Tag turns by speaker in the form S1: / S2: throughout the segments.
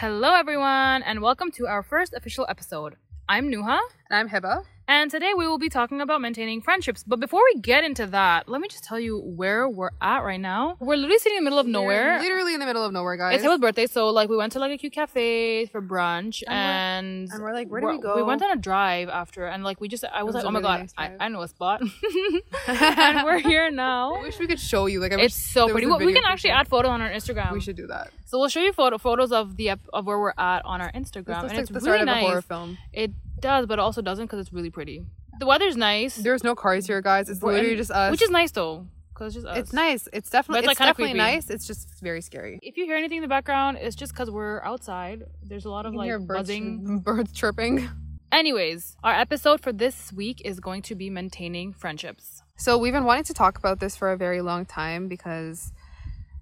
S1: Hello, everyone, and welcome to our first official episode. I'm Nuha,
S2: And I'm Hibbah.
S1: And today we will be talking about maintaining friendships. But before we get into that, let me just tell you where we're at right now. We're literally sitting in the middle of nowhere.
S2: We're literally in the middle of nowhere, guys.
S1: It's Hibbah's birthday, so like we went to like a cute cafe for brunch,
S2: And we're-
S1: and
S2: and we're like, where do
S1: we're-
S2: go?
S1: We went on a drive after, and like we just, I was,
S2: was
S1: like, oh my
S2: really
S1: god,
S2: nice
S1: I. I know a spot, and we're here now.
S2: I wish we could show you. Like, I
S1: It's so pretty. Well, we can actually add photos on our Instagram.
S2: We should do that.
S1: So we'll show you photo photos of the ep- of where we're at on our Instagram,
S2: This
S1: and
S2: like
S1: it's
S2: the
S1: really
S2: start of
S1: nice.
S2: a horror film.
S1: It does, but it also doesn't because it's really pretty. The weather's nice,
S2: There's no cars here, guys. It's
S1: We're-
S2: literally
S1: and-
S2: just us.
S1: which is nice though, because it's just us.
S2: it's nice. It's definitely
S1: But it's, like,
S2: it's,
S1: kinda
S2: definitely
S1: creepy.
S2: nice. It's just very scary.
S1: If you hear anything in the background, it's just because we're outside. There's a lot of like
S2: birds,
S1: buzzing.
S2: birds chirping.
S1: Anyways, our episode for this week is going to be maintaining friendships.
S2: So we've been wanting to talk about this for a very long time because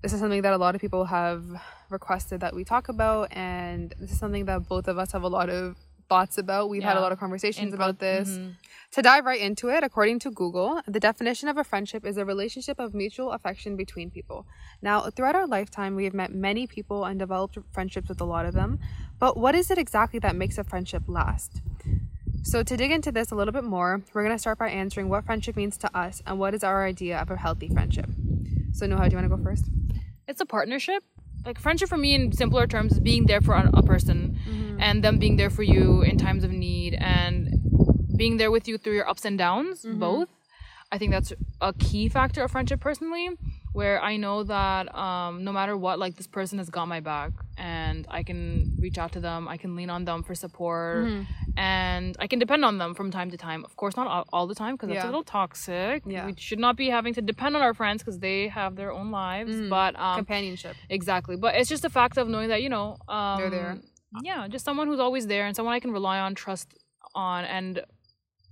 S2: this is something that a lot of people have requested that we talk about, and this is something that both of us have a lot of thoughts about. We've had a lot of conversations
S1: Input.
S2: about this.
S1: Mhm.
S2: To dive right into it, according to Google, the definition of a friendship is a relationship of mutual affection between people. Now, throughout our lifetime, we have met many people and developed friendships with a lot of them. But what is it exactly that makes a friendship last? So, to dig into this a little bit more, we're going to start by answering what friendship means to us and what is our idea of a healthy friendship. So, Nuha, do you want to go first?
S1: It's a partnership. Like friendship for me, in simpler terms, is being there for a a person, and them being there for you in times of need, and being there with you through your ups and downs, both. I think that's a key factor of friendship personally, where I know that um, no matter what, like this person has got my back, and I can reach out to them, I can lean on them for support, and I can depend on them from time to time. Of course, not all, all the time because that's a little toxic.
S2: Yeah.
S1: We should not be having to depend on our friends because they have their own lives. But um,
S2: Companionship.
S1: Exactly. But it's just a fact of knowing that, you know, um,
S2: They're there.
S1: Yeah, just someone who's always there and someone I can rely on, trust on, and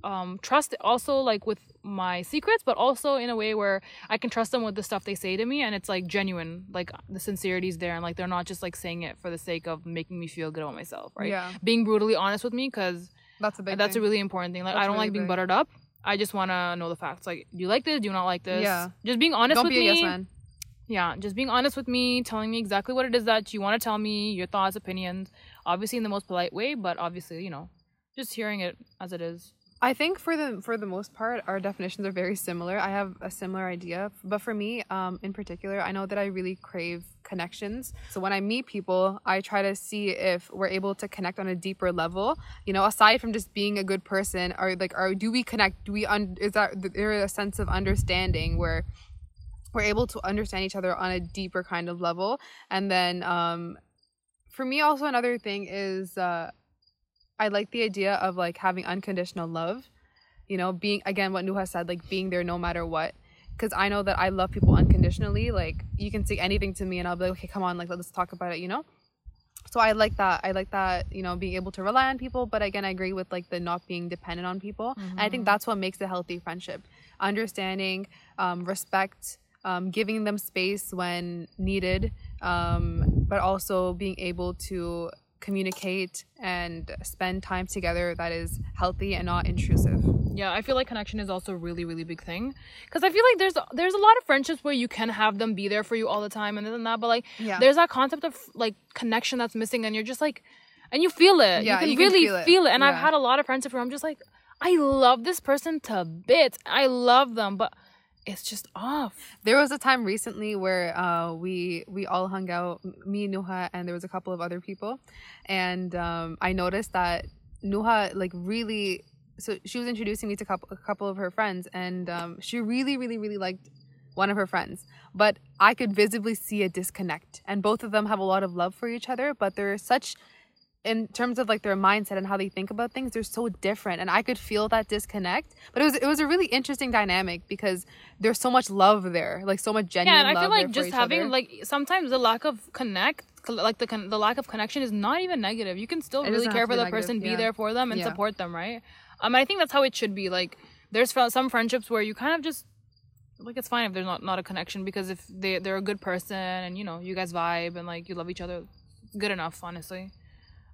S1: um, trust also like with my secrets, but also in a way where I can trust them with the stuff they say to me and it's like genuine, like the sincerity's there and like they're not just like saying it for the sake of making me feel good about myself, right?
S2: Yeah.
S1: Being brutally honest with me because
S2: That's a big
S1: that's
S2: thing.
S1: a really important thing. Like
S2: That's
S1: I don't
S2: really
S1: like being
S2: big.
S1: buttered up. I just want to know the facts. Like, do you like this? Do you not like this?
S2: Yeah.
S1: Just being honest
S2: Don't
S1: with
S2: be a
S1: me.
S2: yes man.
S1: Yeah, just being honest with me, telling me exactly what it is that you want to tell me, your thoughts, opinions, obviously in the most polite way, but obviously, you know, just hearing it as it is.
S2: I think for the for the most part, our definitions are very similar. I have a similar idea, but for me, um, in particular, I know that I really crave connections. So when I meet people, I try to see if we're able to connect on a deeper level. You know, aside from just being a good person, or like, or do we connect? Do we un- is that there a sense of understanding where we're able to understand each other on a deeper kind of level? And then, um, for me, also another thing is. Uh, I like the idea of like having unconditional love. You know, being again what Nuha said, like being there no matter what. Because I know that I love people unconditionally. Like you can say anything to me, and I'll be like, okay, come on, like let's talk about it. You know. So I like that. I like that. You know, being able to rely on people. But again, I agree with like the not being dependent on people. And I think that's what makes a healthy friendship. Understanding, um, respect, um, giving them space when needed, um, but also being able to communicate and spend time together that is healthy and not intrusive.
S1: Yeah, I feel like connection is also a really, really big thing. Because I feel like there's there's a lot of friendships where you can have them be there for you all the time and this and that, but like
S2: Yeah.
S1: there's that concept of like connection that's missing, and you're just like, and you feel it.
S2: Yeah,
S1: you can
S2: you can
S1: really
S2: feel it.
S1: And I've had a lot of friendships where I'm just like, I love this person to bits. I love them, but it's just off.
S2: There was a time recently where uh, we we all hung out, me, Nuha, and there was a couple of other people, and um, I noticed that Nuha like really. So she was introducing me to couple, a couple of her friends, and um, she really, really, really liked one of her friends. But I could visibly see a disconnect, and both of them have a lot of love for each other, but they're such in terms of like their mindset and how they think about things they're so different and i could feel that disconnect but it was it was a really interesting dynamic because there's so much love there like so much genuine
S1: Yeah, and I feel like just having
S2: other.
S1: like sometimes the lack of connect, like the con- the lack of connection is not even negative. You can still
S2: It
S1: really care for the
S2: negative,
S1: person, be
S2: yeah.
S1: there for them, and
S2: Yeah.
S1: support them, right? Um, I think that's how it should be. Like, there's some friendships where you kind of just like it's fine if there's not not a connection because if they they're a good person and you know you guys vibe and like you love each other, good enough, honestly.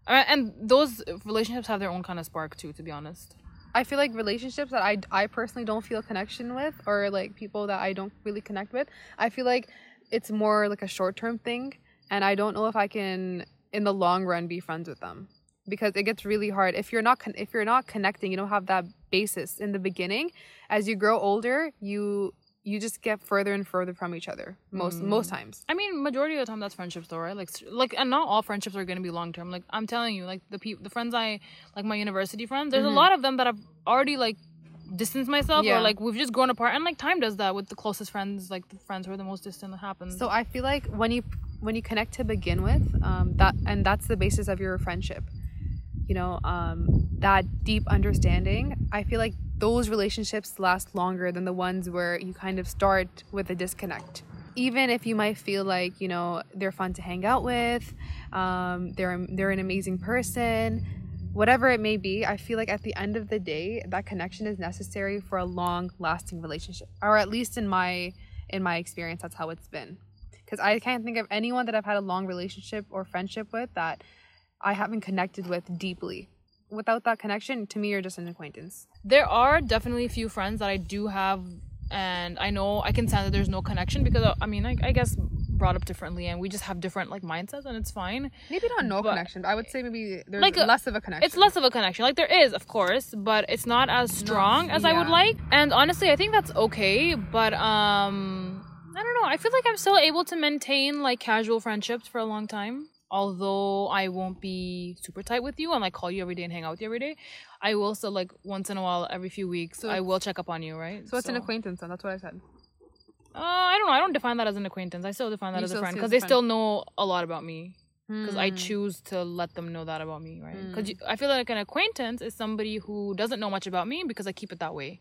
S1: Uh, and those relationships have their own kind of spark too, to be honest.
S2: I feel like relationships that I, I personally don't feel connection with, or like people that I don't really connect with, I feel like it's more like a short term thing. And I don't know if I can in the long run be friends with them because it gets really hard if you're not con- if you're not connecting you don't have that basis in the beginning as you grow older you you just get further and further from each other most most times
S1: I mean, majority of the time that's friendships, though, right? Like, like, and not all friendships are gonna be long term. Like, I'm telling you, like the people, the friends I like, my university friends. There's a lot of them that I've already like distanced myself,
S2: Yeah.
S1: or like we've just grown apart. And like time does that with the closest friends, like the friends who are the most distant. That happens.
S2: So I feel like when you when you connect to begin with, um, that and that's the basis of your friendship. You know, um, that deep understanding. I feel like those relationships last longer than the ones where you kind of start with a disconnect. Even if you might feel like you know they're fun to hang out with, um, they're they're an amazing person, whatever it may be. I feel like at the end of the day, that connection is necessary for a long lasting relationship, or at least in my in my experience, that's how it's been because I can't think of anyone that I've had a long relationship or friendship with that I haven't connected with deeply. Without that connection, to me, you're just an acquaintance.
S1: there are definitely a few friends that I do have, and I know I can sense that there's no connection because uh, I mean, I, I guess brought up differently, and we just have different like mindsets, and it's fine.
S2: Maybe not no
S1: But-
S2: connection, but I would say maybe there's
S1: Like a-
S2: less of a connection.
S1: It's less of a connection. Like there is, of course, but it's not as strong as I would like. And honestly, I think that's okay. But um, I don't know. I feel like I'm still able to maintain like casual friendships for a long time. Although I won't be super tight with you and like call you every day and hang out with you every day, I will still like once in a while, every few weeks,
S2: So
S1: I will check up on you, right?
S2: So it's an acquaintance, and that's what I said.
S1: Uh, I don't know. I don't define that as an acquaintance. I still define that
S2: You
S1: as a
S2: still
S1: friend
S2: see it
S1: because
S2: as
S1: they
S2: friend.
S1: still know a lot about me. Because I
S2: Hmm.
S1: choose to let them know that about me, right? Because I feel like an acquaintance is somebody who doesn't know much about me because I keep it that way.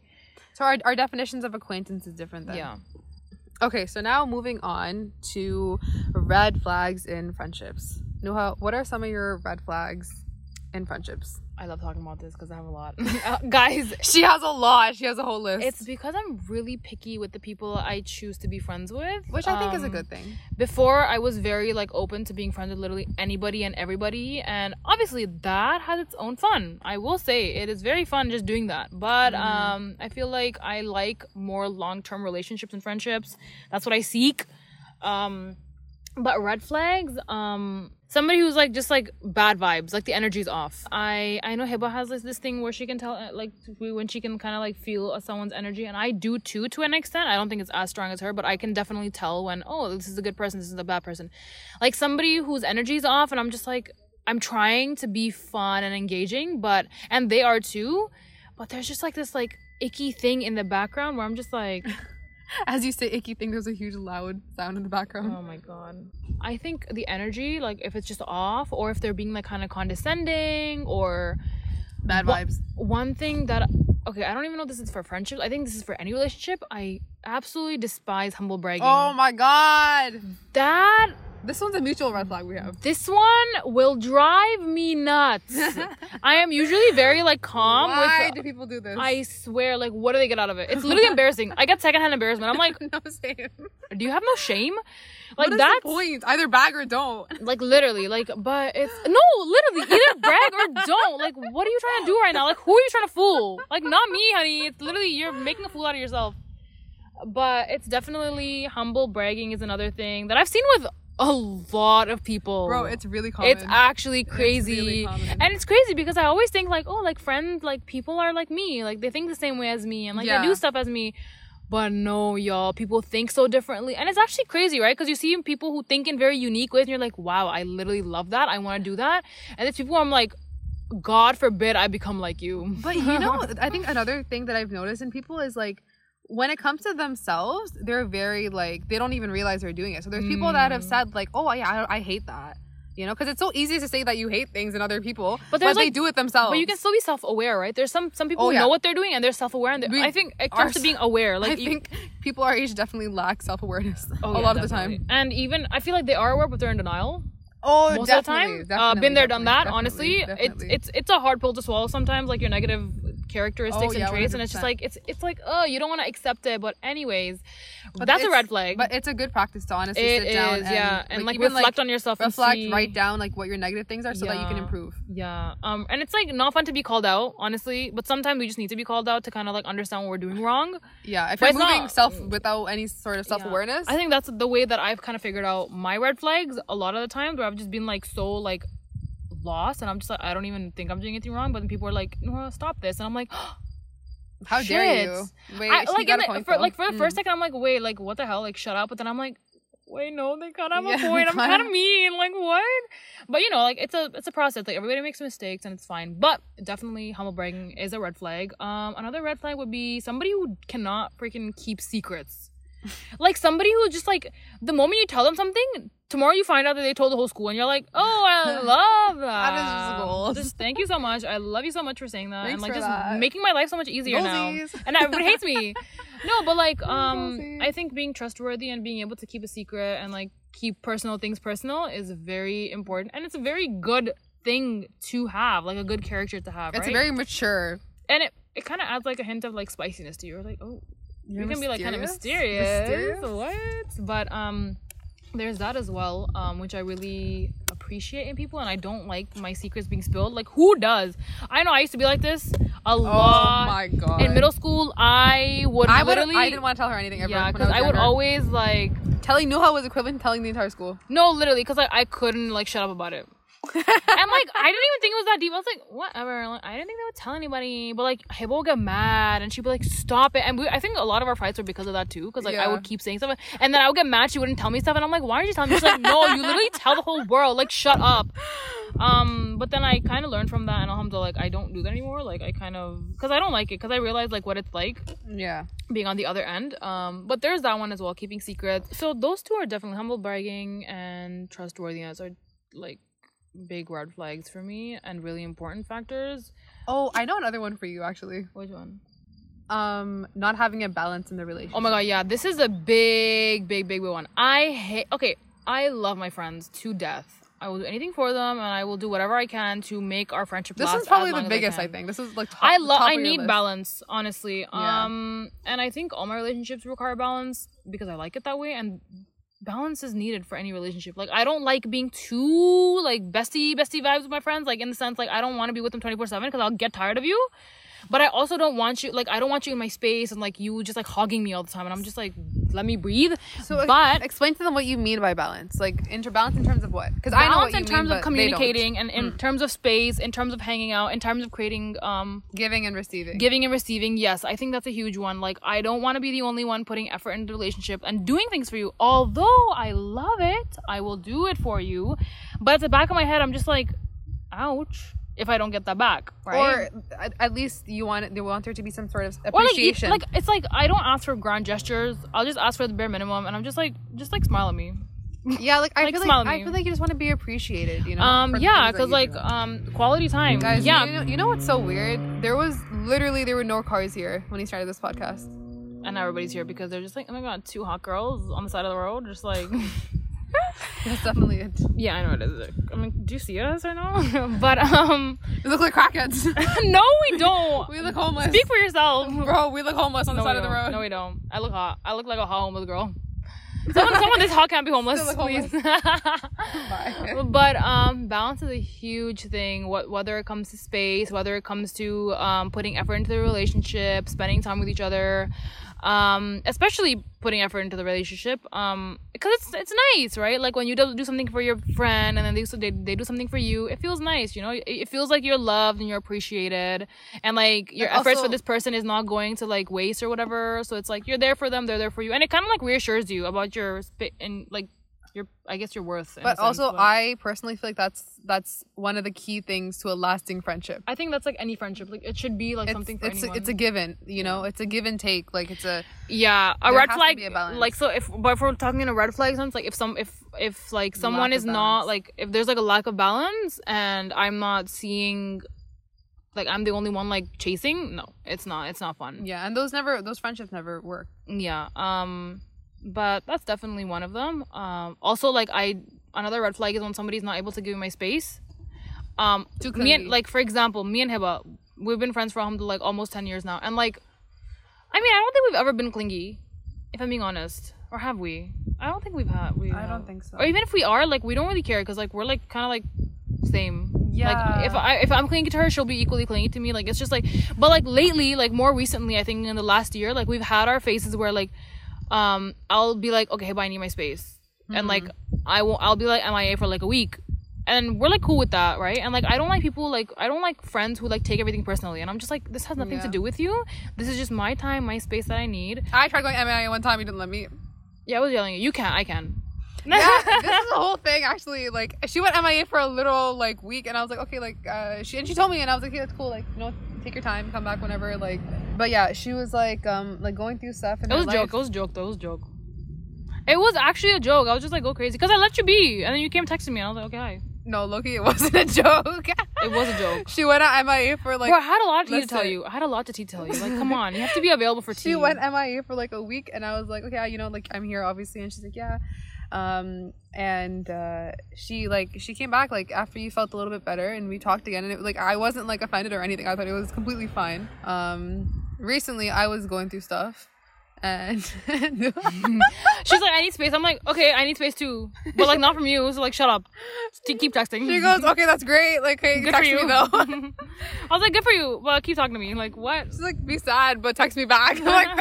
S2: So our, our definitions of acquaintance is different then.
S1: Yeah.
S2: Okay, so now moving on to red flags in friendships. Nuha, what are some of your red flags in friendships?
S1: I love talking about this because I have a lot. Uh, guys,
S2: She has a lot. She has a whole list.
S1: it's because I'm really picky with the people I choose to be friends with.
S2: which I think is a
S1: Um,
S2: good thing.
S1: before I was very like open to being friends with literally anybody and everybody and obviously that has its own fun. I will say it is very fun just doing that. But um I feel like I like more long-term relationships and friendships. That's what I seek. Um but red flags um somebody who's like just like bad vibes like the energy's off. I i know hibbah has this, this thing where she can tell uh, like when she can kind of like feel someone's energy and i do too to an extent. I don't think it's as strong as her but i can definitely tell when oh this is a good person this is a bad person. Like somebody whose energy's off and i'm just like i'm trying to be fun and engaging but and they are too but there's just like this like icky thing in the background where i'm just like
S2: As you say icky thing, there's a huge loud sound in the background.
S1: Oh my god. I think the energy, like if it's just off or if they're being like kind of condescending or
S2: Bad vibes.
S1: one thing that okay, I don't even know if this is for friendships. I think this is for any relationship. I absolutely despise humble bragging.
S2: Oh my god.
S1: that
S2: This one's a mutual red flag we have.
S1: this one will drive me nuts. I am usually very like calm
S2: Why
S1: with
S2: do people do this?
S1: I swear, like, what do they get out of it? It's literally embarrassing. I get secondhand embarrassment. I'm like,
S2: no same.
S1: do you have no shame? Like
S2: what is
S1: that's
S2: the point? Either bag or don't.
S1: like literally like but it's no literally either brag or don't like what are you trying to do right now like who are you trying to fool like not me honey it's literally you're making a fool out of yourself but it's definitely humble bragging is another thing that i've seen with a lot of people.
S2: Bro, it's really common.
S1: it's actually crazy.
S2: really
S1: and it's crazy because i always think like oh like friends like people are like me. Like they think the same way as me and like
S2: Yeah.
S1: they do stuff as me. But no y'all people think so differently. And it's actually crazy right? Because you see people who think in very unique ways and you're like wow i literally love that. I want to do that. And there's people i'm like god forbid i become like you.
S2: But you know, I think another thing that I've noticed in people is like when it comes to themselves, they're very like they don't even realize they're doing it. So there's people that have said like, "Oh, yeah, I, I hate that," you know, because it's so easy to say that you hate things in other people,
S1: But
S2: but,
S1: there's,
S2: they
S1: like-
S2: do it themselves.
S1: but you can still be self-aware right there's some some people
S2: Oh,
S1: who
S2: yeah.
S1: know what they're doing and they're self-aware and they're-
S2: We
S1: i think it comes to being aware like
S2: I think people our age definitely lack self awareness
S1: Oh,
S2: a
S1: yeah,
S2: lot of the time.
S1: and even i feel like they are aware but they're in denial
S2: Oh,
S1: most of the time uh, been there done that honestly it's it's it's a hard pill to swallow sometimes like your negative characteristics
S2: Oh, yeah,
S1: and traits, and it's just like it's it's like oh you don't want to accept it, but anyways,
S2: But
S1: that's a red flag.
S2: But it's a good practice to honestly
S1: It
S2: sit down
S1: is,
S2: and
S1: yeah, and like,
S2: even,
S1: reflect on yourself. and
S2: reflect,
S1: see-
S2: write down like what your negative things are so that you can improve.
S1: Yeah. Um, and it's like not fun to be called out, honestly. But sometimes we just need to be called out to kind of like understand what we're doing wrong.
S2: Yeah, if
S1: But
S2: you're moving
S1: not-
S2: self without any sort of self awareness,
S1: I think that's the way that I've kind of figured out my red flags a lot of the times where I've just been like so like lost and I'm just like I don't even think I'm doing anything wrong, but then people are like, no, stop this, and I'm like,
S2: how dare you? Wait,
S1: I, like
S2: got
S1: in
S2: a point
S1: for,
S2: though.
S1: like for the
S2: Mm.
S1: first second, I'm like, wait, like what the hell, like shut up, but then I'm like. Wait, no, they kind of have
S2: Yeah,
S1: a point. I'm kind of mean. Like what? But you know, like it's a it's a process. Like everybody makes mistakes and it's fine. But definitely humble bragging is a red flag. Um, another red flag would be somebody who cannot freaking keep secrets. Like somebody who just like the moment you tell them something, tomorrow you find out that they told the whole school, and you're like, oh, I love that.
S2: That is just goals.
S1: Just thank you so much. I love you so much for saying that,
S2: Thanks
S1: and like just
S2: that.
S1: making my life so much easier
S2: Goalsies.
S1: now. And everybody hates me. No, but like um. I think being trustworthy and being able to keep a secret and like keep personal things personal is very important, and it's a very good thing to have, like a good character to have.
S2: it's
S1: right?
S2: very mature.
S1: and it it kind of adds like a hint of like spiciness to you. You're like, oh,
S2: You're
S1: you can be like kind of
S2: mysterious?
S1: mysterious.
S2: Mysterious?
S1: What? But um, there's that as well, um, which I really appreciate in people, and I don't like my secrets being spilled. Like, who does? I know I used to be like this a
S2: Oh
S1: lot.
S2: my god!
S1: In middle school, I would
S2: I
S1: literally.
S2: I didn't want to tell her anything ever.
S1: yeah, because
S2: was
S1: I, would always like
S2: telling Nuha was equivalent to telling the entire school.
S1: no, literally, because I, I couldn't like shut up about it. And like I didn't even think it was that deep. I was like, whatever. Like, I didn't think they would tell anybody. But like Hibbah would get mad and she'd be like, stop it. And we, I think a lot of our fights were because of that too. Because like I would keep saying stuff, and then I would get mad. She wouldn't tell me stuff, and I'm like, why aren't you telling me? She's like, no, you literally tell the whole world. Like, shut up. Um, but then I kind of learned from that, and alhamdulillah, like I don't do that anymore. Like I kind of because I don't like it because I realized like what it's like
S2: Yeah.
S1: being on the other end. Um, but there's that one as well, keeping secrets. So those two are definitely humble bragging and trustworthiness are like big red flags for me and really important factors.
S2: Oh, I know another one for you actually.
S1: Which one?
S2: Um, not having a balance in the relationship.
S1: Oh my god, yeah, this is a big, big, big, big one. I hate. Okay, I love my friends to death. I will do anything for them, and I will do whatever I can to make our friendship
S2: This
S1: last.
S2: is probably the biggest, I,
S1: can.
S2: think. This is like top,
S1: I love. I need
S2: list.
S1: balance, honestly.
S2: Yeah.
S1: Um, and I think all my relationships require balance because I like it that way, and balance is needed for any relationship. Like I don't like being too like bestie bestie vibes with my friends. Like in the sense, like I don't want to be with them twenty four seven because I'll get tired of you. But I also don't want you like I don't want you in my space and like you just like hogging me all the time, and I'm just like let me breathe.
S2: So,
S1: but
S2: explain to them what you mean by balance. Like interbalance in terms of what? Because I know what
S1: balance
S2: you
S1: in
S2: mean,
S1: terms
S2: but
S1: of communicating and in terms of space, in terms of hanging out, in terms of creating um
S2: giving and receiving.
S1: giving and receiving yes i think that's a huge one like i don't want to be the only one putting effort into the relationship and doing things for you although i love it i will do it for you but at the back of my head i'm just like ouch if i don't get that back right
S2: Or at, least you want it, they want there to be some sort of
S1: Or, like,
S2: appreciation.
S1: like it's like i don't ask for grand gestures i'll just ask for the bare minimum and i'm just like just like smile at me
S2: yeah, like I
S1: like,
S2: feel like I feel like you just want to be appreciated. You know.
S1: um yeah because like
S2: do.
S1: um quality time
S2: Guys,
S1: yeah
S2: you know, you know what's so weird? There was literally there were no cars here when he started this podcast.
S1: and now everybody's here because they're just like oh my god two hot girls on the side of the road just like
S2: That's definitely it.
S1: Yeah, I know it is. I mean, do you see us or no? but um,
S2: We look like crackheads.
S1: no, we don't.
S2: we look homeless.
S1: Speak for yourself.
S2: Bro, we look homeless on
S1: no,
S2: the side of the road.
S1: No, we don't. I look hot. I look like a hot homeless girl. Someone, someone this hot can't be homeless,
S2: look
S1: please.
S2: Bye.
S1: but um, balance is a huge thing. What whether it comes to space, whether it comes to um, putting effort into the relationship, spending time with each other, um, especially putting effort into the relationship. Um, because it's it's nice, right? Like when you do, do something for your friend and then they, they they do something for you, it feels nice. You know, it, it feels like you're loved and you're appreciated, and like your
S2: And
S1: efforts for this person is not going to like waste or whatever. So it's like you're there for them, they're there for you, and it kind of like reassures you about your sp- and like your I guess your worth. in a
S2: But
S1: sense,
S2: also,
S1: but-
S2: I personally feel like that's that's one of the key things to a lasting friendship.
S1: I think that's like any friendship. Like it should be like
S2: It's
S1: something for
S2: it's a,
S1: anyone.
S2: it's a given, you know. It's a give and take. Like it's a
S1: yeah, a red flag.
S2: a.
S1: Like so, if but if we're talking in a red flag sense, like if some if if like someone
S2: of
S1: is not like if there's like a lack of balance and I'm not seeing, like I'm the only one like chasing. No, it's not. It's not fun.
S2: yeah, and those never those friendships never work.
S1: Yeah. Um, but that's definitely one of them. Um, also like I another red flag is when somebody's not able to give me my space. Um,
S2: Too
S1: me and like for example, me and Hibbah, we've been friends for alhamdulillah, like almost ten years now, and like, I mean, I don't think we've ever been clingy, if I'm being honest, or have we? I don't think we've had. We
S2: I don't think so.
S1: Or even if we are, like, we don't really care because like we're like kind of like same.
S2: Yeah.
S1: Like if I if I'm clingy to her, she'll be equally clingy to me. Like it's just like, but like lately, like more recently, I think in the last year, like we've had our phases where like, um, I'll be like, okay, but I need my space, and like I won't. I'll be like MIA for like a week, and we're like cool with that, right? And like I don't like people like I don't like friends who like take everything personally, and I'm just like this has nothing to do with you. This is just my time, my space that I need.
S2: I tried going MIA one time. You didn't let me.
S1: Yeah, I was yelling at you. Can't. I can.
S2: Yeah, this is the whole thing. Actually, like she went MIA for a little like week, and I was like, okay, like uh, she and she told me, and I was like, yeah, that's cool. Like you know, take your time, come back whenever. Like, but yeah, she was like um like going through stuff. And
S1: It was a joke. It was a joke. Though. It was a joke. It was actually a joke. I was just like, go crazy because I let you be, and then you came texting me, and I was like, okay, hi.
S2: No, Loki, it wasn't a joke.
S1: It was a joke.
S2: she went at MIA for like.
S1: Bro, I had a lot to to tell you. I had a lot to tell you. Like, come on, you have to be available for tea.
S2: she went MIA for like a week, and I was like, okay, you know, like I'm here obviously, and she's like, yeah. Um, and uh, she like she came back like after you felt a little bit better, and we talked again, and it like I wasn't like offended or anything. I thought it was completely fine. Um, recently I was going through stuff, and
S1: She's like, I need space. I'm like, okay, I need space too, but like not from you. So like, shut up. Keep texting.
S2: she goes, okay, that's great. Like, hey,
S1: good
S2: text
S1: for you.
S2: me though.
S1: I was like, good for you, but keep talking to me. Like, what?
S2: She's like, be sad, but text me back. I'm like,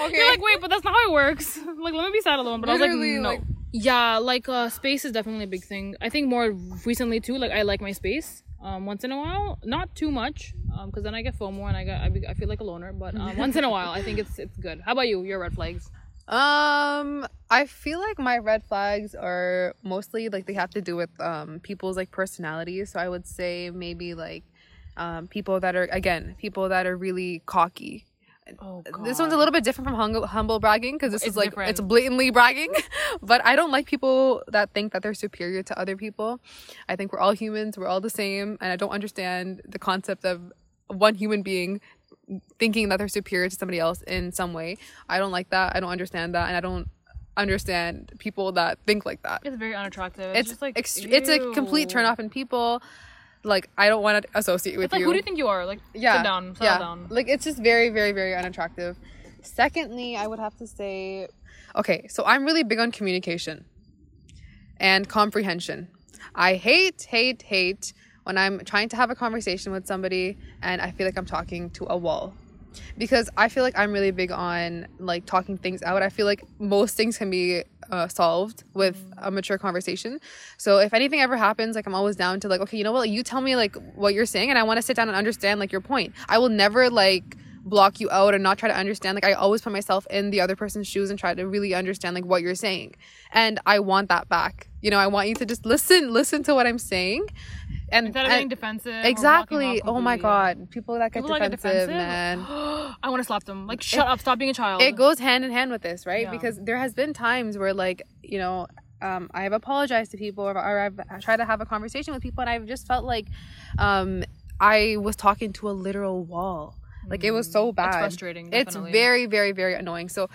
S2: okay.
S1: You're like, wait, but that's not how it works. Like, let me be sad alone. But I was like, no.
S2: like-
S1: yeah, like uh, space is definitely a big thing. I think more recently too. Like, I like my space. Um, once in a while, not too much, um, because then I get FOMO and I get I, be, I feel like a loner. But um, once in a while, I think it's it's good. How about you? Your red flags?
S2: Um, I feel like my red flags are mostly like they have to do with um people's like personalities. So I would say maybe like um people that are again people that are really cocky.
S1: Oh,
S2: This one's a little bit different from humble, humble bragging because this
S1: It's
S2: is like
S1: different.
S2: it's blatantly bragging. but I don't like people that think that they're superior to other people. I think we're all humans, we're all the same, and I don't understand the concept of one human being thinking that they're superior to somebody else in some way. I don't like that. I don't understand that, and I don't understand people that think like that.
S1: It's very unattractive. It's,
S2: It's
S1: just like
S2: ex- it's a complete turn off in people. Like I don't want to associate with
S1: It's like,
S2: you
S1: who do you think you are? Like,
S2: yeah,
S1: sit down, settle
S2: yeah.
S1: down.
S2: Like it's just very, very, very unattractive. Secondly, I would have to say, okay, so I'm really big on communication and comprehension. I hate, hate, hate when I'm trying to have a conversation with somebody and I feel like I'm talking to a wall. Because I feel like I'm really big on like talking things out. I feel like most things can be uh, solved with a mature conversation. So if anything ever happens, like I'm always down to like, okay, you know what? You tell me like what you're saying, and I want to sit down and understand like your point. I will never like block you out and not try to understand. Like I always put myself in the other person's shoes and try to really understand like what you're saying. And I want that back. You know, I want you to just listen, listen to what I'm saying. And,
S1: Instead of
S2: and-
S1: defensive.
S2: exactly. Oh my god, people that get
S1: People that
S2: defensive,
S1: get defensive,
S2: man.
S1: I want to slap them. Like, shut up. Stop being a child.
S2: It goes hand in hand with this, right?
S1: Yeah.
S2: Because there has been times where, like, you know, um, I have apologized to people or, or I've tried to have a conversation with people, and I've just felt like um, I was talking to a literal wall. Like it was so bad.
S1: It's frustrating.
S2: It's very, very, very annoying. So,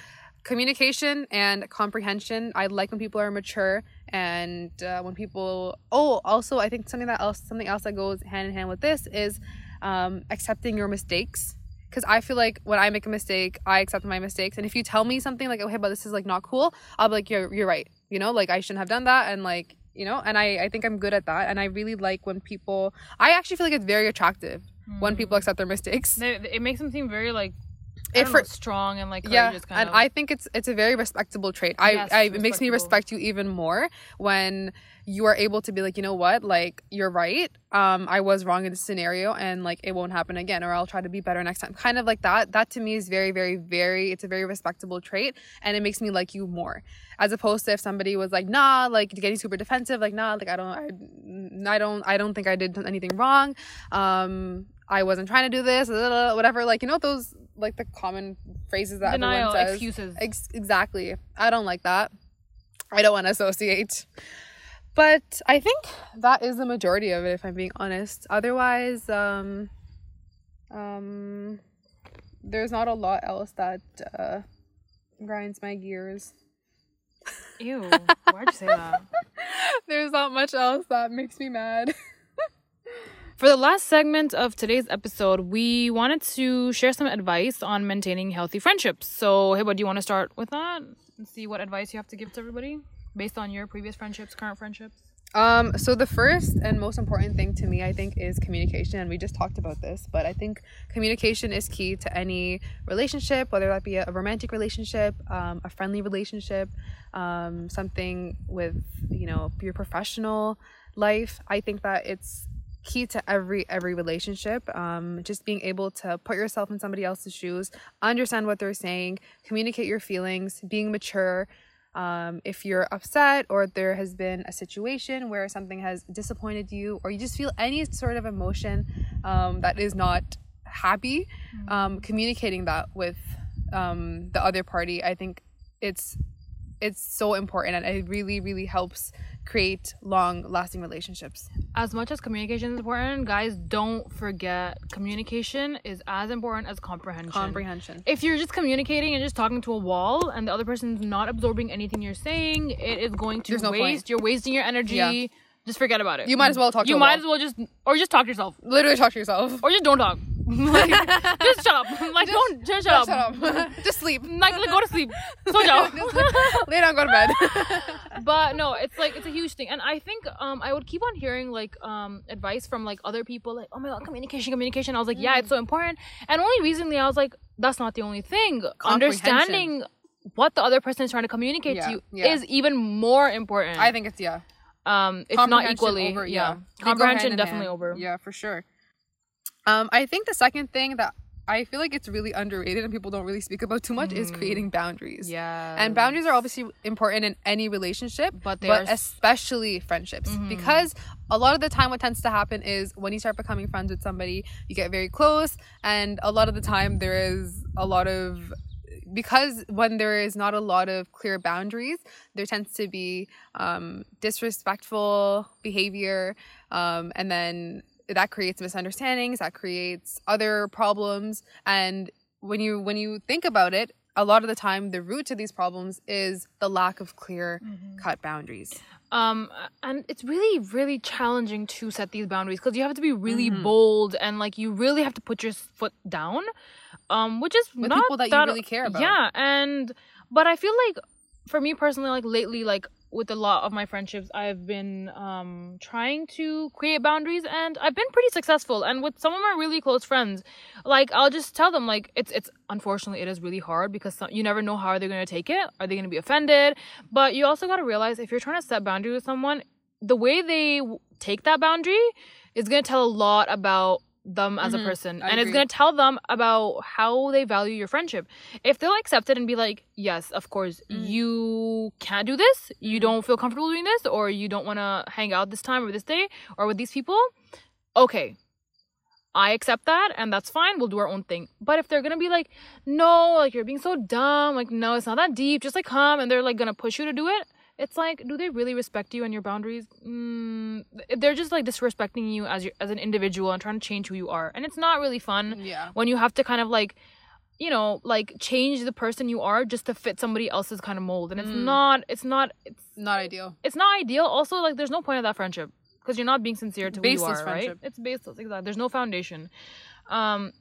S2: communication and comprehension. I like when people are mature and uh, when people. Oh, also, I think something that else, something else that goes hand in hand with this is um, accepting your mistakes. Because I feel like when I make a mistake, I accept my mistakes. And if you tell me something like, "Okay, but this is like not cool," I'll be like, "You're you're right." You know, like I shouldn't have done that, and like you know, and I I think I'm good at that. And I really like when people. I actually feel like it's very attractive when
S1: Mm.
S2: people accept their mistakes.
S1: It makes them seem very like
S2: If
S1: know, strong and like
S2: yeah and
S1: of.
S2: i think it's it's a very respectable trait. I,
S1: Yes,
S2: I it makes me respect you even more when you are able to be like you know what? Like you're right. Um i was wrong in this scenario and like it won't happen again or i'll try to be better next time. Kind of like that. That to me is very very very it's a very respectable trait and it makes me like you more. As opposed to if somebody was like nah like getting super defensive like nah like i don't i, I don't i don't think i did anything wrong. Um i wasn't trying to do this whatever like you know those like the common phrases that
S1: denial,
S2: everyone says
S1: excuses.
S2: Ex- exactly. I don't like that. I don't want to associate. But I think that is the majority of it if I'm being honest. Otherwise, um um there's not a lot else that uh grinds my gears.
S1: Ew. Why'd you say that?
S2: There's not much else that makes me mad.
S1: For the last segment of today's episode, we wanted to share some advice on maintaining healthy friendships. So, Hibbah, do you want to start with that and see what advice you have to give to everybody based on your previous friendships, current friendships?
S2: Um, so the first and most important thing to me, I think, is communication. And we just talked about this, but I think communication is key to any relationship, whether that be a, romantic relationship, um, a friendly relationship, um, something with you know your professional life. I think that it's key to every every relationship um, just being able to put yourself in somebody else's shoes understand what they're saying communicate your feelings being mature um, if you're upset or there has been a situation where something has disappointed you or you just feel any sort of emotion um, that is not happy mm-hmm. um, communicating that with um, the other party i think it's it's so important and it really really helps create long lasting relationships.
S1: As much as communication is important guys don't forget communication is as important as comprehension.
S2: Comprehension.
S1: If you're just communicating and just talking to a wall and the other person's not absorbing anything you're saying it is going to no waste point. you're wasting your energy. Yeah. just forget about it.
S2: You might as well talk
S1: you might as well just or just talk to yourself.
S2: Literally talk to yourself.
S1: Or just don't talk like, just shut up. Like, just, don't just shut
S2: just up. Shut up. just sleep.
S1: Like, like, go to sleep. So
S2: Lay down, go to bed.
S1: but no, it's like it's a huge thing, and I think um I would keep on hearing like um advice from like other people, like oh my god, communication, communication. I was like, mm. yeah, it's so important. And only recently, I was like, that's not the only thing. Understanding what the other person is trying to communicate yeah, to you yeah. is even more important.
S2: I think it's yeah.
S1: Um, if not equally, over, yeah. yeah. Comprehension definitely over.
S2: Yeah, for sure. Um, I think the second thing that I feel like it's really underrated and people don't really speak about too much mm. is creating boundaries.
S1: Yeah.
S2: And boundaries are obviously important in any relationship, but, they are. but especially friendships. Mm-hmm. Because a lot of the time what tends to happen is when you start becoming friends with somebody, you get very close and a lot of the time there is a lot of because when there is not a lot of clear boundaries, there tends to be um, disrespectful behavior, um, and then that creates misunderstandings that creates other problems and when you when you think about it a lot of the time the root to these problems is the lack of clear mm-hmm. cut boundaries
S1: um and it's really really challenging to set these boundaries because you have to be really mm-hmm. bold and like you really have to put your foot down um which is
S2: With
S1: not
S2: people that, that you really care about
S1: yeah and but i feel like for me personally like lately like with a lot of my friendships i've been um trying to create boundaries and i've been pretty successful and with some of my really close friends like i'll just tell them like it's it's unfortunately it is really hard because some, you never know how they're going to take it. Are they going to be offended? But you also got to realize if you're trying to set boundaries with someone the way they take that boundary is going to tell a lot about them as mm-hmm. a person I and agree. it's going to tell them about how they value your friendship if they'll accept it and be like yes of course mm. you can't do this you mm. don't feel comfortable doing this or you don't want to hang out this time or this day or with these people okay I accept that and that's fine. We'll do our own thing. But if they're gonna be like, no, like you're being so dumb, like no, it's not that deep, just like come and they're like gonna push you to do it, it's like do they really respect you and your boundaries? Mm, they're just like disrespecting you as your as an individual and trying to change who you are. And it's not really fun
S2: yeah.
S1: when you have to kind of like you know like change the person you are just to fit somebody else's kind of mold. And it's mm. not it's not it's
S2: not ideal.
S1: it's not ideal. Also like there's no point of that friendship because you're not being sincere to baseless who you are friendship. right it's baseless exactly. There's no foundation. Um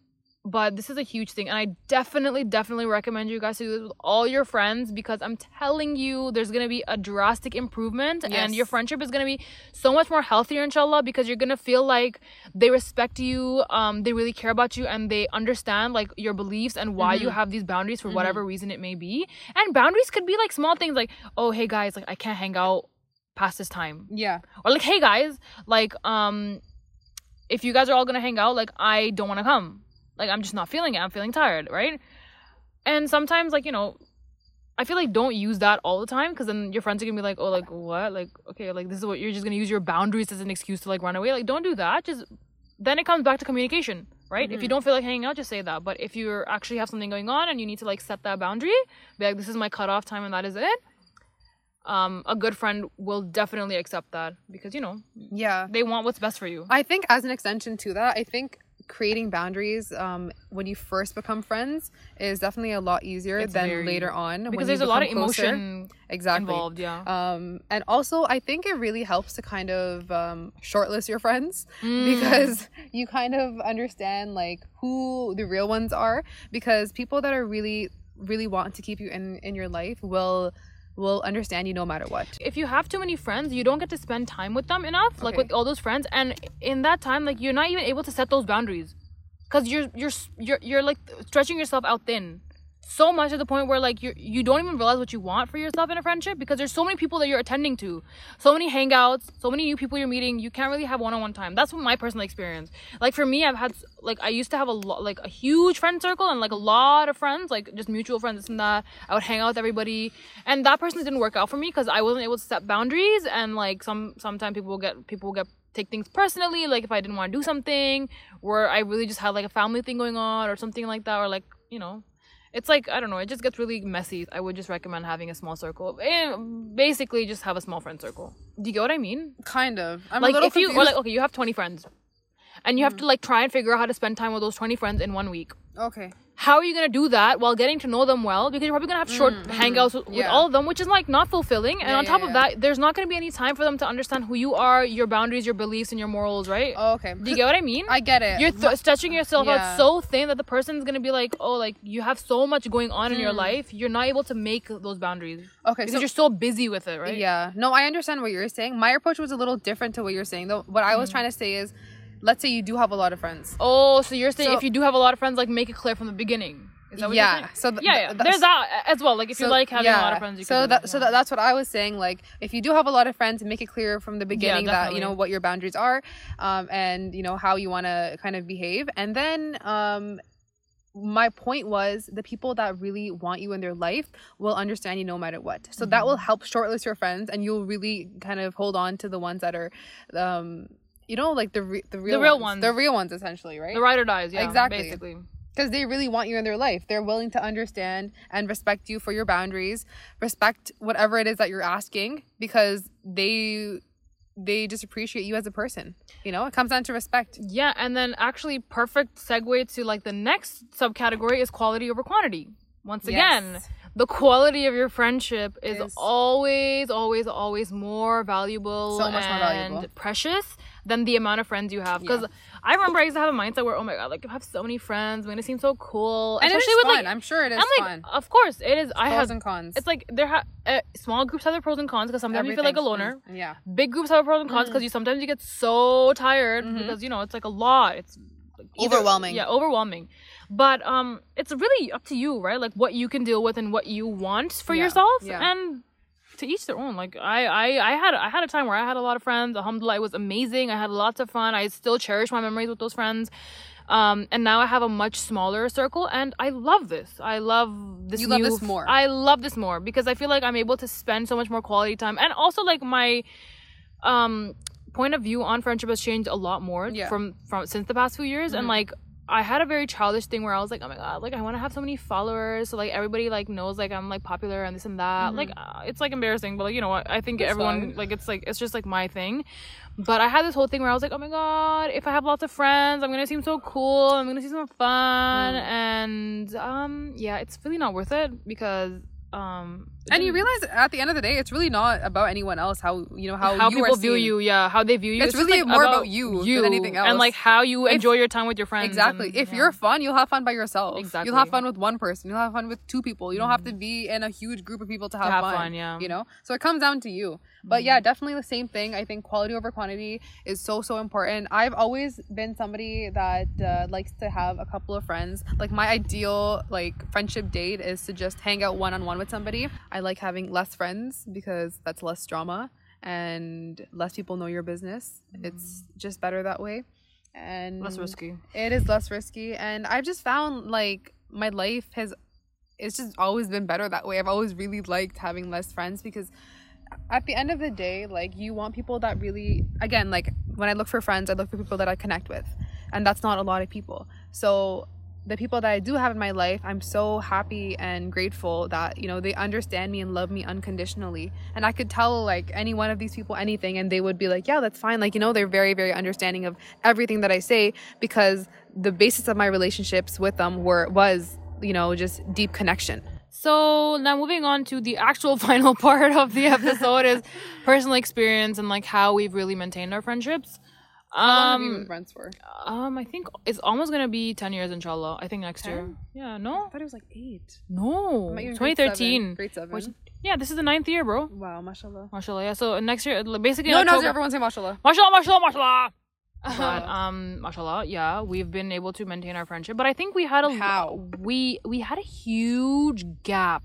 S1: but this is a huge thing and i definitely definitely recommend you guys to do this with all your friends because i'm telling you there's gonna be a drastic improvement yes. and your friendship is gonna be so much more healthier inshallah because you're gonna feel like they respect you um they really care about you and they understand like your beliefs and why mm-hmm. you have these boundaries for mm-hmm. whatever reason it may be and boundaries could be like small things like oh hey guys like i can't hang out past this time
S2: yeah
S1: or like hey guys like um if you guys are all gonna hang out like i don't want to come like I'm just not feeling it. I'm feeling tired, right? And sometimes like, you know, I feel like don't use that all the time because then your friends are gonna be like, oh, like what? Like, okay, like this is what you're just gonna use your boundaries as an excuse to like run away. Like, don't do that. Just then it comes back to communication, right? Mm-hmm. If you mm-hmm. don't feel like hanging out, just say that. But if you actually have something going on and you need to like set that boundary, be like, this is my cutoff time and that is it. Um, a good friend will definitely accept that because you know,
S2: yeah,
S1: they want what's best for you.
S2: I think as an extension to that, I think creating boundaries um, when you first become friends is definitely a lot easier
S1: It's
S2: than
S1: very-
S2: later on when
S1: because
S2: you
S1: there's a lot of
S2: closer.
S1: emotion
S2: exactly
S1: involved. Yeah.
S2: um, and also i think it really helps to kind of um, shortlist your friends
S1: Mm.
S2: because you kind of understand like who the real ones are because people that are really really want to keep you in in your life will will understand you no matter what.
S1: If you have too many friends, you don't get to spend time with them enough, like with all those friends, and in that time, like you're not even able to set those boundaries, because you're you're you're you're like stretching yourself out thin, so much to the point where like you you don't even realize what you want for yourself in a friendship because there's so many people that you're attending to, so many hangouts, so many new people you're meeting. You can't really have one-on-one time. That's what my personal experience. Like for me, I've had like I used to have a lot like a huge friend circle and like a lot of friends, like just mutual friends, this and that. I would hang out with everybody, and that person didn't work out for me because I wasn't able to set boundaries, and like some sometimes people will get people will get take things personally, like if I didn't want to do something, where I really just had like a family thing going on or something like that, or like you know. It's like I don't know. It just gets really messy. I would just recommend having a small circle. And basically, just have a small friend circle. Do you get what I mean?
S2: kind of i'm
S1: like
S2: a little
S1: if you or like okay, you have twenty friends, and you have mm-hmm. to like try and figure out how to spend time with those twenty friends in one week.
S2: Okay
S1: How are you gonna do that while getting to know them well? Because you're probably gonna have short mm-hmm. hangouts with, with
S2: Yeah.
S1: all of them, which is like not fulfilling. And
S2: Yeah,
S1: on top
S2: yeah.
S1: of that, there's not gonna be any time for them to understand who you are, your boundaries, your beliefs, and your morals, right?
S2: oh, okay
S1: Do you get what I mean?
S2: i get it
S1: you're th- stretching yourself out so thin that the person's gonna be like, oh, like you have so much going on in your mm. life, you're not able to make those boundaries
S2: okay
S1: because
S2: so
S1: you're so busy with it, right?
S2: Yeah. No, I understand what you're saying. My approach was a little different to what you're saying. Though what
S1: Mm.
S2: I was mm. trying to say is let's say you do have a lot of friends.
S1: Oh, so you're saying
S2: So-
S1: if you do have a lot of friends, like make it clear from the beginning. Is that what
S2: Yeah,
S1: you're saying?
S2: so th-
S1: yeah, yeah.
S2: that's-
S1: There's that as well. Like if you like having a lot of friends, you
S2: so
S1: can
S2: that,
S1: that,
S2: so that, that's what I was saying. Like, if you do have a lot of friends, make it clear from the beginning that you know what your boundaries are, um, and you know how you want to kind of behave. And then, um, my point was the people that really want you in their life will understand you no matter what. So that
S1: Mm-hmm.
S2: will help shortlist your friends, and you'll really kind of hold on to the ones that are, um, you know, like the re- the real the
S1: real
S2: ones,
S1: ones.
S2: the real ones, essentially, right?
S1: the ride or dies. Yeah,
S2: Exactly.
S1: Basically.
S2: because they really want you in their life. They're willing to understand and respect you for your boundaries, respect whatever it is that you're asking because they they just appreciate you as a person. You know, it comes down to respect.
S1: Yeah, and then actually, perfect segue to like the next subcategory is quality over quantity. Once again,
S2: Yes.
S1: the quality of your friendship is,
S2: Is-
S1: always, always, always more valuable,
S2: So much more
S1: and
S2: valuable.
S1: precious than the amount of friends you have. Because I remember I used to have a mindset where, oh my god, like I have so many friends, I'm gonna seem so cool,
S2: And it is
S1: with
S2: fun.
S1: like.
S2: I'm sure it is
S1: I'm like,
S2: fun.
S1: of course, it is. I
S2: Pros
S1: have.
S2: and cons.
S1: It's like there have uh, small groups have their pros and cons because sometimes you feel like a
S2: Everything's-
S1: loner.
S2: Yeah.
S1: Big groups have pros and cons because you sometimes you get so tired because you know it's like a lot. It's like, either-
S2: Overwhelming.
S1: Yeah, overwhelming. But um, it's really up to you, right? Like what you can deal with and what you want for
S2: Yeah,
S1: yourself,
S2: yeah.
S1: and to each their own. Like I, I, I had I had a time where I had a lot of friends. Alhamdulillah, it was amazing. I had lots of fun. I still cherish my memories with those friends. Um, and now I have a much smaller circle, and I love this. I love this.
S2: You love this more.
S1: I love this more because I feel like I'm able to spend so much more quality time, and also like my um point of view on friendship has changed a lot more
S2: Yeah.
S1: from from since the past few years and like I had a very childish thing where I was like, oh my god, like I want to have so many followers, so like everybody like knows like I'm like popular and this and that. Like uh, it's like embarrassing, but like you know what? I think
S2: It's
S1: everyone
S2: fine.
S1: like it's like it's just like my thing. But I had this whole thing where I was like, oh my god, if I have lots of friends, I'm gonna seem so cool. I'm gonna seem so fun,
S2: Mm.
S1: and um yeah, it's really not worth it because um
S2: And you
S1: mm.
S2: realize at the end of the day, it's really not about anyone else. How you know how,
S1: how
S2: you are
S1: people view you, yeah, how they view you.
S2: It's
S1: just,
S2: really
S1: like,
S2: more about you than anything else, and
S1: like how you
S2: If-
S1: enjoy your time with your friends.
S2: Exactly.
S1: and-
S2: if
S1: yeah.
S2: you're fun, you'll have fun by yourself.
S1: Exactly.
S2: You'll have fun with one person. You'll have fun with two people. You don't have to mm. be in a huge group of people to have,
S1: have
S2: fun.
S1: fun, yeah.
S2: You know? So it comes down to you. But yeah, definitely the same thing. I think quality over quantity is so, so important. I've always been somebody that uh, likes to have a couple of friends. Like my ideal like friendship date is to just hang out one on one with somebody. I like having less friends because that's less drama and less people know your business. It's just better that way. And
S1: less risky.
S2: it is less risky and i've just found like my life has it's just always been better that way i've always really liked having less friends because at the end of the day like you want people that really again like when i look for friends i look for people that i connect with and that's not a lot of people so the people that I do have in my life, I'm so happy and grateful that, you know, they understand me and love me unconditionally. And I could tell like any one of these people anything and they would be like, yeah, that's fine. Like, you know, they're very, very understanding of everything that I say because the basis of my relationships with them were, was, you know, just deep connection.
S1: So now moving on to the actual final part of the episode is personal experience and like how we've really maintained our friendships.
S2: How long have you
S1: Um,
S2: been friends for?
S1: um, I think it's almost gonna be ten years, inshallah. I think next year.
S2: Ten?
S1: Yeah,
S2: I
S1: no,
S2: thought it was like eight.
S1: no,
S2: at your grade seven.
S1: 2013.
S2: Grade seven.
S1: Which- Yeah, this is the ninth year, bro.
S2: wow, mashallah.
S1: Mashallah. Yeah. So next year, basically,
S2: No, no, everyone say mashallah.
S1: Mashallah, mashallah, mashallah. But um, mashallah, yeah, we've been able to maintain our friendship. But I think we had a
S2: How?
S1: we we had a huge gap,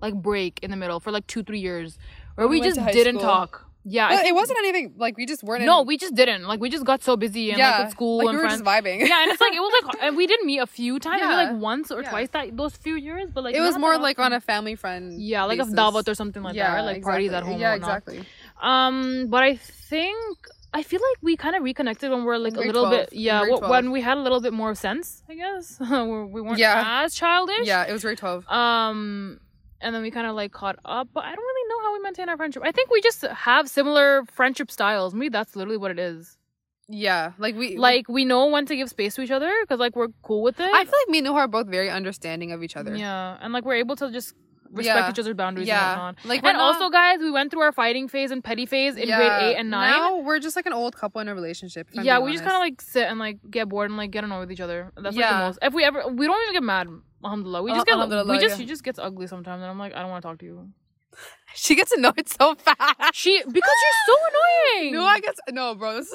S1: like break in the middle for like two three years, where we
S2: we
S1: just didn't
S2: school.
S1: talk. Yeah,
S2: it wasn't anything like we just weren't.
S1: no,
S2: in,
S1: we just didn't. Like we just got so busy and
S2: yeah,
S1: like with school
S2: like,
S1: and
S2: we were
S1: friends.
S2: just vibing.
S1: yeah, and it's like it was like and we didn't meet a few times, maybe, like once or
S2: Yeah.
S1: twice that those few years. But like
S2: it was more like on a family friend.
S1: yeah, like
S2: basis.
S1: a davat or something like that, right? Like parties at
S2: exactly.
S1: home.
S2: Yeah, exactly.
S1: Um, but I think I feel like we kind of reconnected when we are like a little
S2: 12.
S1: bit, yeah,
S2: 12.
S1: when we had a little bit more sense, I guess. We weren't
S2: Yeah.
S1: as childish.
S2: Yeah, it was grade twelve.
S1: Um, and then we kind of like caught up, but I don't really know how we maintain our friendship. I think we just have similar friendship styles. Maybe that's literally what it is.
S2: Yeah, like we
S1: Like we know when to give space to each other because like we're cool with it.
S2: I feel like me and Nuha are both very understanding of each other.
S1: Yeah, and like we're able to just respect
S2: Yeah.
S1: each other's boundaries
S2: Yeah.
S1: and whatnot.
S2: Like,
S1: and
S2: not-
S1: also, guys, we went through our fighting phase and petty phase in grade eight and nine.
S2: Now we're just like an old couple in a relationship.
S1: yeah, we just kind of like sit and like get bored and like get annoyed with each other. That's like
S2: Yeah.
S1: the most. If we ever, we don't even get mad. Alhamdulillah, we just get, we just,
S2: yeah.
S1: she just gets ugly sometimes, and I'm like, I don't want to talk to you.
S2: she gets annoyed so fast.
S1: She because you're so annoying.
S2: No, I guess no, bro.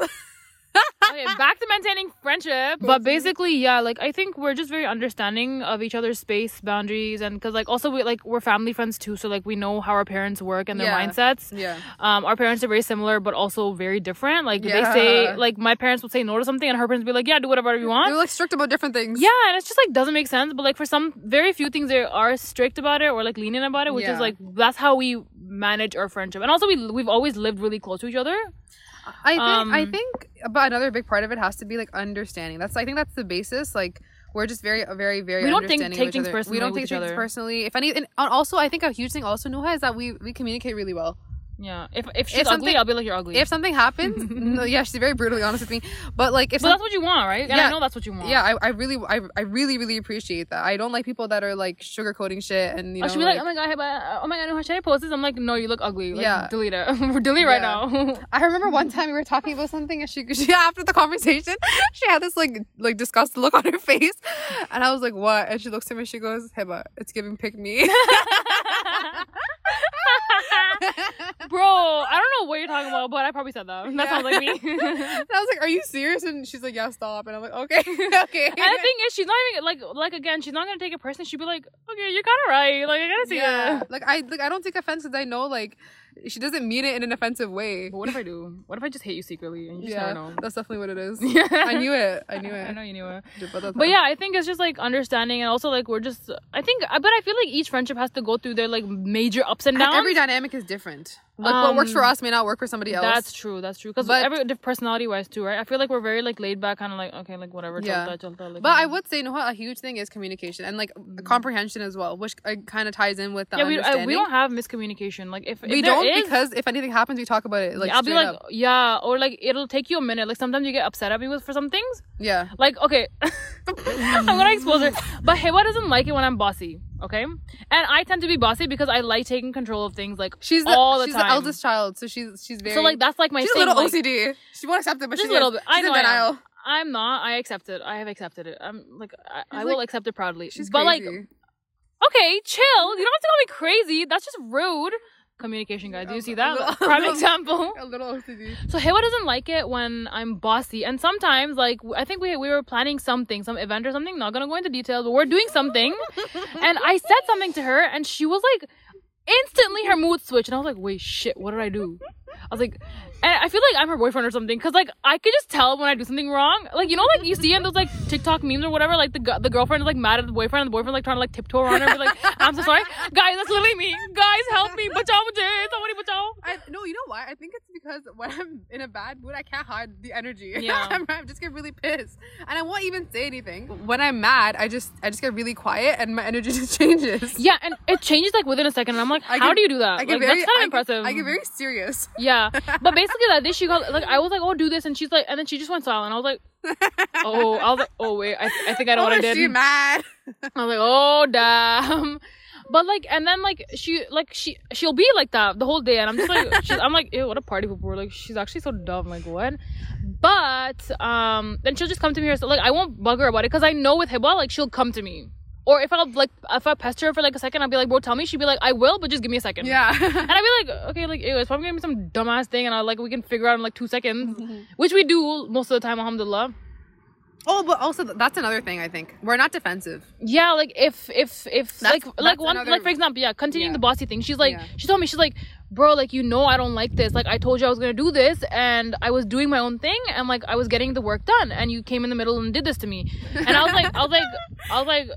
S1: Okay, back to maintaining friendship. But basically, yeah, like I think we're just very understanding of each other's space boundaries, and because like also we like we're family friends too, so like we know how our parents work and their
S2: Yeah.
S1: mindsets.
S2: yeah,
S1: Um, our parents are very similar, but also very different. Like
S2: Yeah.
S1: they say, like my parents would say no to something, and her parents would be like, yeah, do whatever you want.
S2: we're like strict about different things.
S1: Yeah, and it's just like doesn't make sense. But like for some very few things they are strict about it or like lenient about it, which
S2: Yeah.
S1: is like that's how we manage our friendship. And also we we've always lived really close to each other.
S2: I think I
S1: Um,
S2: think but another big part of it has to be like understanding. That's I think that's the basis. Like we're just very very very
S1: We don't think- take things
S2: other.
S1: personally
S2: We don't take things
S1: other.
S2: personally. If any and also I think a huge thing also Nuha is that we we communicate really well.
S1: Yeah. If if she's
S2: If
S1: ugly,
S2: something-
S1: I'll be like you're ugly.
S2: If something happens, no, yeah, she's very brutally honest with me. But like if
S1: but
S2: some-
S1: that's what you want, right? And I know that's what you want.
S2: yeah, I, I really I, I really really appreciate that. I don't like people that are like sugarcoating shit and you know
S1: Oh, she'll be like, oh my god, hey, but, uh, oh my god, no, should I post this? I'm like, no, you look ugly. Like,
S2: Yeah.
S1: delete it. delete right
S2: Yeah.
S1: now.
S2: I remember one time we were talking about something and she, she after the conversation she had this like like disgusted look on her face and I was like what and she looks at me and she goes Hibbah it's giving pick me
S1: Bro, I don't know what you're talking about, but I probably said that. That
S2: Yeah.
S1: sounds like me.
S2: and I was like are you serious and she's like yeah stop and I'm like okay okay
S1: And the thing is, she's not even like like again, she's not gonna take it personally. She'd be like, okay, you're kind of right. Like I gotta see
S2: yeah
S1: that.
S2: like I like I don't take offense because I know like she doesn't mean it in an offensive way
S1: But what if I do? What if I just hate you secretly and you just
S2: yeah
S1: never know?
S2: that's definitely what it is
S1: Yeah.
S2: I knew it I knew it.
S1: I know you knew it.
S2: but,
S1: But yeah, I think it's just like understanding and also like we're just I think but I feel like each friendship has to go through their like major ups and downs.
S2: every dynamic is different like what works for
S1: Um,
S2: us may not work for somebody else
S1: That's true. That's true. Because every personality wise too, right? I feel like we're very like laid back, kind of like okay, like whatever.
S2: Yeah.
S1: chalta, chalta, like,
S2: But I
S1: mm.
S2: would say, no, a huge thing is communication and like comprehension as well, which uh, kind of ties in with that.
S1: yeah, we, I, we don't have miscommunication. Like if, if
S2: we don't
S1: is,
S2: because if anything happens, we talk about it. Like
S1: I'll be like,
S2: up.
S1: yeah, or like it'll take you a minute. Like sometimes you get upset at me with for some things.
S2: yeah,
S1: Like okay, I'm gonna expose her. But Hibbah doesn't like it when I'm bossy. Okay, and I tend to be bossy because I like taking control of things. Like
S2: she's the,
S1: all the time.
S2: she's
S1: time.
S2: the eldest child, so she's she's very
S1: so like that's like my
S2: she's a
S1: thing.
S2: little
S1: like,
S2: OCD. She won't accept it, but she's
S1: a little bit. I
S2: She's
S1: know
S2: in
S1: I am.
S2: denial.
S1: I'm not. I accept it. I have accepted it. I'm like I, I
S2: She's
S1: will
S2: like-
S1: accept it proudly.
S2: She's
S1: but like okay, chill. You don't have to call me crazy. That's just rude. Communication, guys. Do you see that?
S2: little-
S1: Prime example.
S2: a little OCD.
S1: So Hibbah doesn't like it when I'm bossy, and sometimes like I think we we were planning something, some event or something. Not gonna go into details, but we're doing something, and I said something to her, and she was like, instantly her mood switched, and I was like, wait, shit, what did I do? I was like, and I feel like I'm her boyfriend or something, cause like I could just tell when I do something wrong. Like you know, like you see in those like TikTok memes or whatever, like the the girlfriend is like mad at the boyfriend, and the boyfriend like trying to like tiptoe around her, and be like, I'm so sorry, guys, that's literally me. Guys, help me, bachao mujhe, somebody bachao.
S2: I no, you know why? I think it's because when I'm in a bad mood, I can't hide the energy.
S1: Yeah.
S2: I'm, I just get really pissed, and I won't even say anything. When I'm mad, I just I just get really quiet, and my energy just changes.
S1: Yeah, and it changes like within a second. And I'm like, how
S2: get-
S1: do you do that?
S2: I get
S1: like,
S2: very
S1: that's kind
S2: I
S1: of
S2: get-
S1: impressive.
S2: I get very serious.
S1: Yeah, but basically that day she got like I was like, oh, do this, and she's like, and then she just went silent. I was like, oh, I was like, oh wait, I, I think I know
S2: oh,
S1: what I did.
S2: she mad?
S1: I was like, oh damn. But like, and then like she like she she'll be like that the whole day, and I'm just like, she's, I'm like, ew, what a party pooper. Like she's actually so dumb. Like what? But um, then she'll just come to me herself. Like I won't bug her about it because I know with Hibbah, like she'll come to me. Or if I'll like if I pester her for like a second, I'll be like, bro, tell me. She'd be like, I will, but just give me a second.
S2: Yeah.
S1: And I'd be like, okay, like, ew, it's probably gonna be some dumbass thing, and I like we can figure out in like two seconds, mm-hmm. which we do most of the time, alhamdulillah.
S2: oh, but also that's another thing. I think we're not defensive.
S1: Yeah, like if if if
S2: That's-
S1: like like one
S2: another-
S1: like for example, yeah, continuing
S2: Yeah.
S1: the bossy thing. She's like,
S2: Yeah.
S1: she told me, she's like, bro, like you know, I don't like this. Like I told you I was gonna do this, and I was doing my own thing, and like I was getting the work done, and you came in the middle and did this to me, and I was like, I was like, I was like,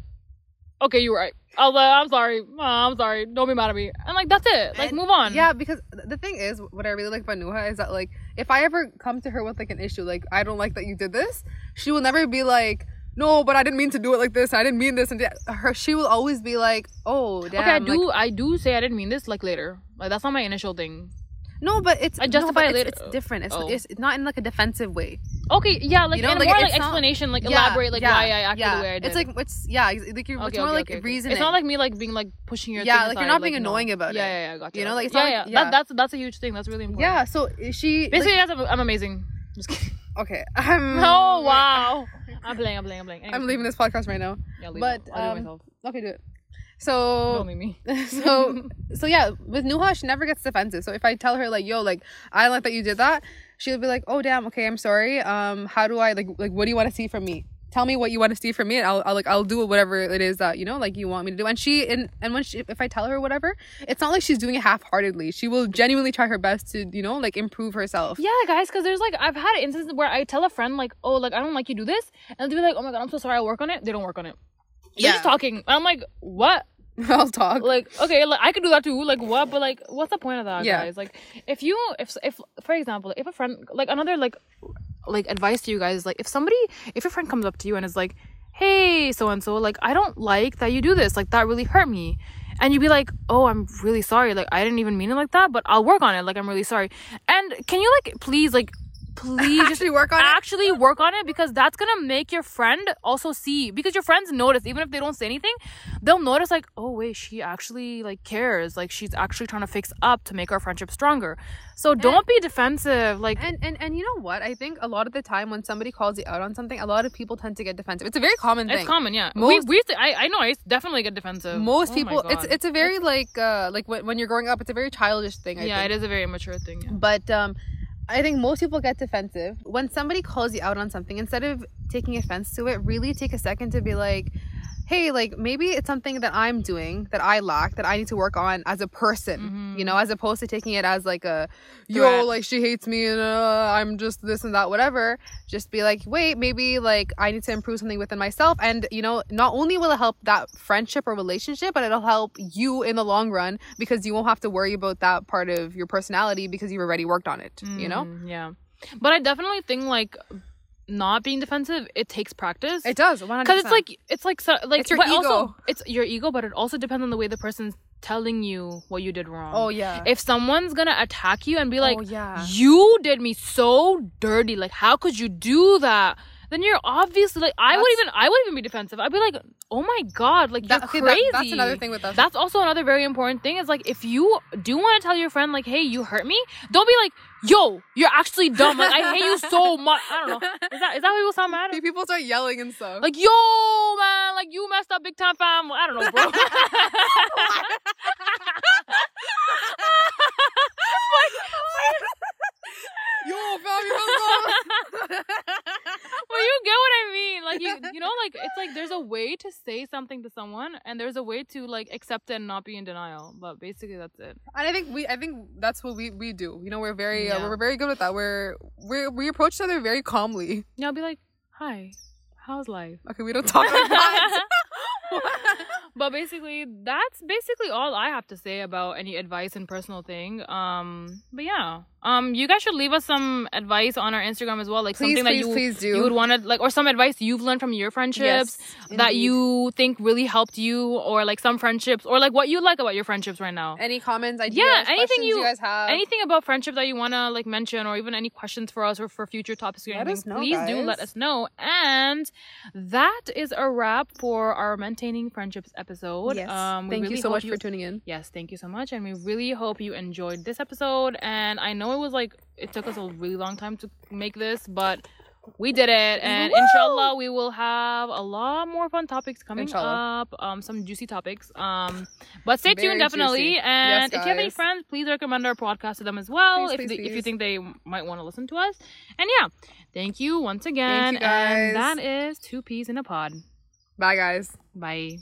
S1: okay, you're right. I was like, I'm sorry, oh, I'm sorry. Don't be mad at me. And like that's it. Like
S2: And-
S1: move on.
S2: Yeah, because the thing is, what I really like about Nuha is that like, if I ever come to her with like an issue, like I don't like that you did this, she will never be like, no, but I didn't mean to do it like this. I didn't mean this and. Her, she will always be like, oh, damn.
S1: okay, I
S2: like-
S1: do. I do say I didn't mean this. Like later. Like that's not my initial thing.
S2: No, but it's
S1: I
S2: no,
S1: justify
S2: but
S1: it
S2: it's,
S1: later.
S2: It's different. It's,
S1: Oh.
S2: it's it's not in like a defensive way.
S1: Okay, yeah, like
S2: You know, like,
S1: more like
S2: not-
S1: explanation, like
S2: Yeah,
S1: elaborate, like
S2: yeah,
S1: why I acted
S2: yeah.
S1: the way I did.
S2: It's like it's yeah, like you're,
S1: Okay,
S2: it's more
S1: okay,
S2: like
S1: okay,
S2: reasoning.
S1: It's not like me like being like pushing your
S2: Yeah, like, you're
S1: aside,
S2: not being
S1: no.
S2: annoying about
S1: yeah,
S2: it.
S1: Yeah, yeah, yeah, gotcha.
S2: You know, like, it's
S1: yeah,
S2: not
S1: yeah.
S2: like- yeah.
S1: That, that's that's a huge thing. That's really important.
S2: yeah. So she
S1: Basically,
S2: like,
S1: guys, I'm, amazing. Just kidding.
S2: okay. I'm,
S1: Oh wow. I'm playing. I'm playing. I'm playing.
S2: I'm leaving this podcast right now.
S1: Yeah, leave
S2: but,
S1: it. I'll do it
S2: um,
S1: myself.
S2: Okay, do it. So
S1: Don't me.
S2: so so yeah with nuha she never gets defensive so if i tell her like yo like i don't like that you did that she'll be like oh damn okay i'm sorry um how do i like like what do you want to see from me tell me what you want to see from me and I'll, I'll like i'll do whatever it is that you know like you want me to do and she and and when she if i tell her whatever it's not like she's doing it half-heartedly she will genuinely try her best to you know like improve herself
S1: Yeah, guys, because there's like I've had instances where I tell a friend like, oh, like I don't like you do this, and they'll be like, oh my god, I'm so sorry, I'll work on it. They don't work on it. They're just
S2: Yeah.
S1: talking. I'm like, what?
S2: i'll talk
S1: like okay like i could do that too like what but like what's the point of that
S2: Yeah.
S1: guys like if you if if for example if a friend like another like like advice to you guys like if somebody if your friend comes up to you and is like hey so and so like i don't like that you do this like that really hurt me and you'd be like oh i'm really sorry like i didn't even mean it like that but i'll work on it like i'm really sorry and can you like please like please
S2: actually work on it?
S1: actually work on it because that's gonna make your friend also see because your friends notice even if they don't say anything they'll notice like oh wait she actually like cares. Like she's actually trying to fix up to make our friendship stronger. So don't be defensive like
S2: and, and and you know what? I think a lot of the time when somebody calls you out on something a lot of people tend to get defensive. It's a very common thing.
S1: it's common yeah. We,
S2: Most-
S1: we used to, I, I know i definitely get defensive.
S2: Most
S1: Oh
S2: people it's it's a very like uh like when, when you're growing up it's a very childish thing I
S1: yeah
S2: think.
S1: it is a very immature thing yeah.
S2: but um i think most people get defensive. When somebody calls you out on something instead of taking offense to it really take a second to be like hey like maybe it's something that i'm doing that i lack that i need to work on as a person you know as opposed to taking it as like a yo
S1: Threat.
S2: like she hates me and uh, i'm just this and that whatever. Just be like wait maybe like i need to improve something within myself. And you know not only will it help that friendship or relationship but it'll help you in the long run because you won't have to worry about that part of your personality because you've already worked on it you know?
S1: Mm, yeah. But i definitely think like not being defensive it takes practice.
S2: It does 100%.
S1: because it's like it's like so, like
S2: It's your ego.
S1: also it's your ego but it also depends on the way the person's telling you what you did wrong.
S2: Oh yeah.
S1: If someone's gonna attack you and be oh, like
S2: oh yeah.
S1: You did me so dirty like how could you do that then you're obviously like i would even i would even be defensive. I'd be like oh my god like
S2: That-
S1: you're crazy
S2: that- that's another thing with us.
S1: That's also another very important thing is like if you do want to tell your friend like hey you hurt me don't be like yo you're actually dumb. Like i hate you so much. I don't know. Is that is that what people sound mad
S2: people start yelling and stuff.
S1: Like yo man like you messed up big time fam. I don't know bro
S2: you.
S1: But you get what I mean. Like you, you know, like it's like there's a way to say something to someone and there's a way to like accept it and not be in denial. But basically that's it.
S2: And I think we, I think that's what we we do. You know, we're very, uh, we're very good with that. We're we we approach each other very calmly.
S1: Yeah, I'll be like, hi, how's life?
S2: Okay, we don't talk like that.
S1: but basically that's basically all I have to say about any advice and personal thing. Um but yeah. Um you guys should leave us some advice on our Instagram as well. Like
S2: Please,
S1: something that you
S2: please do.
S1: you would want to like or some advice you've learned from your friendships that you think really helped you or like some friendships or like what you like about your friendships right now.
S2: Any comments, ideas,
S1: Yeah, anything
S2: you,
S1: you-
S2: guys have?
S1: anything about friendship that you want to like mention or even any questions for us or for future topics or
S2: Let
S1: anything
S2: us know,
S1: please do let us know and that is a wrap for our maintaining friendships episode
S2: Yes.
S1: um
S2: Thank you so much for tuning in.
S1: yes thank you so much and we really hope you enjoyed this episode and i know it was like it took us a really long time to make this but we did it and
S2: Woo!
S1: inshallah we will have a lot more fun topics coming
S2: Inshallah.
S1: up um some juicy topics um but stay
S2: Very
S1: tuned definitely
S2: juicy.
S1: and
S2: Yes,
S1: if you have any friends please recommend our podcast to them as well
S2: Please,
S1: if,
S2: please,
S1: they, if you think they might want to listen to us and yeah thank you once again
S2: you,
S1: and that is two peas in a pod
S2: Bye, guys.
S1: bye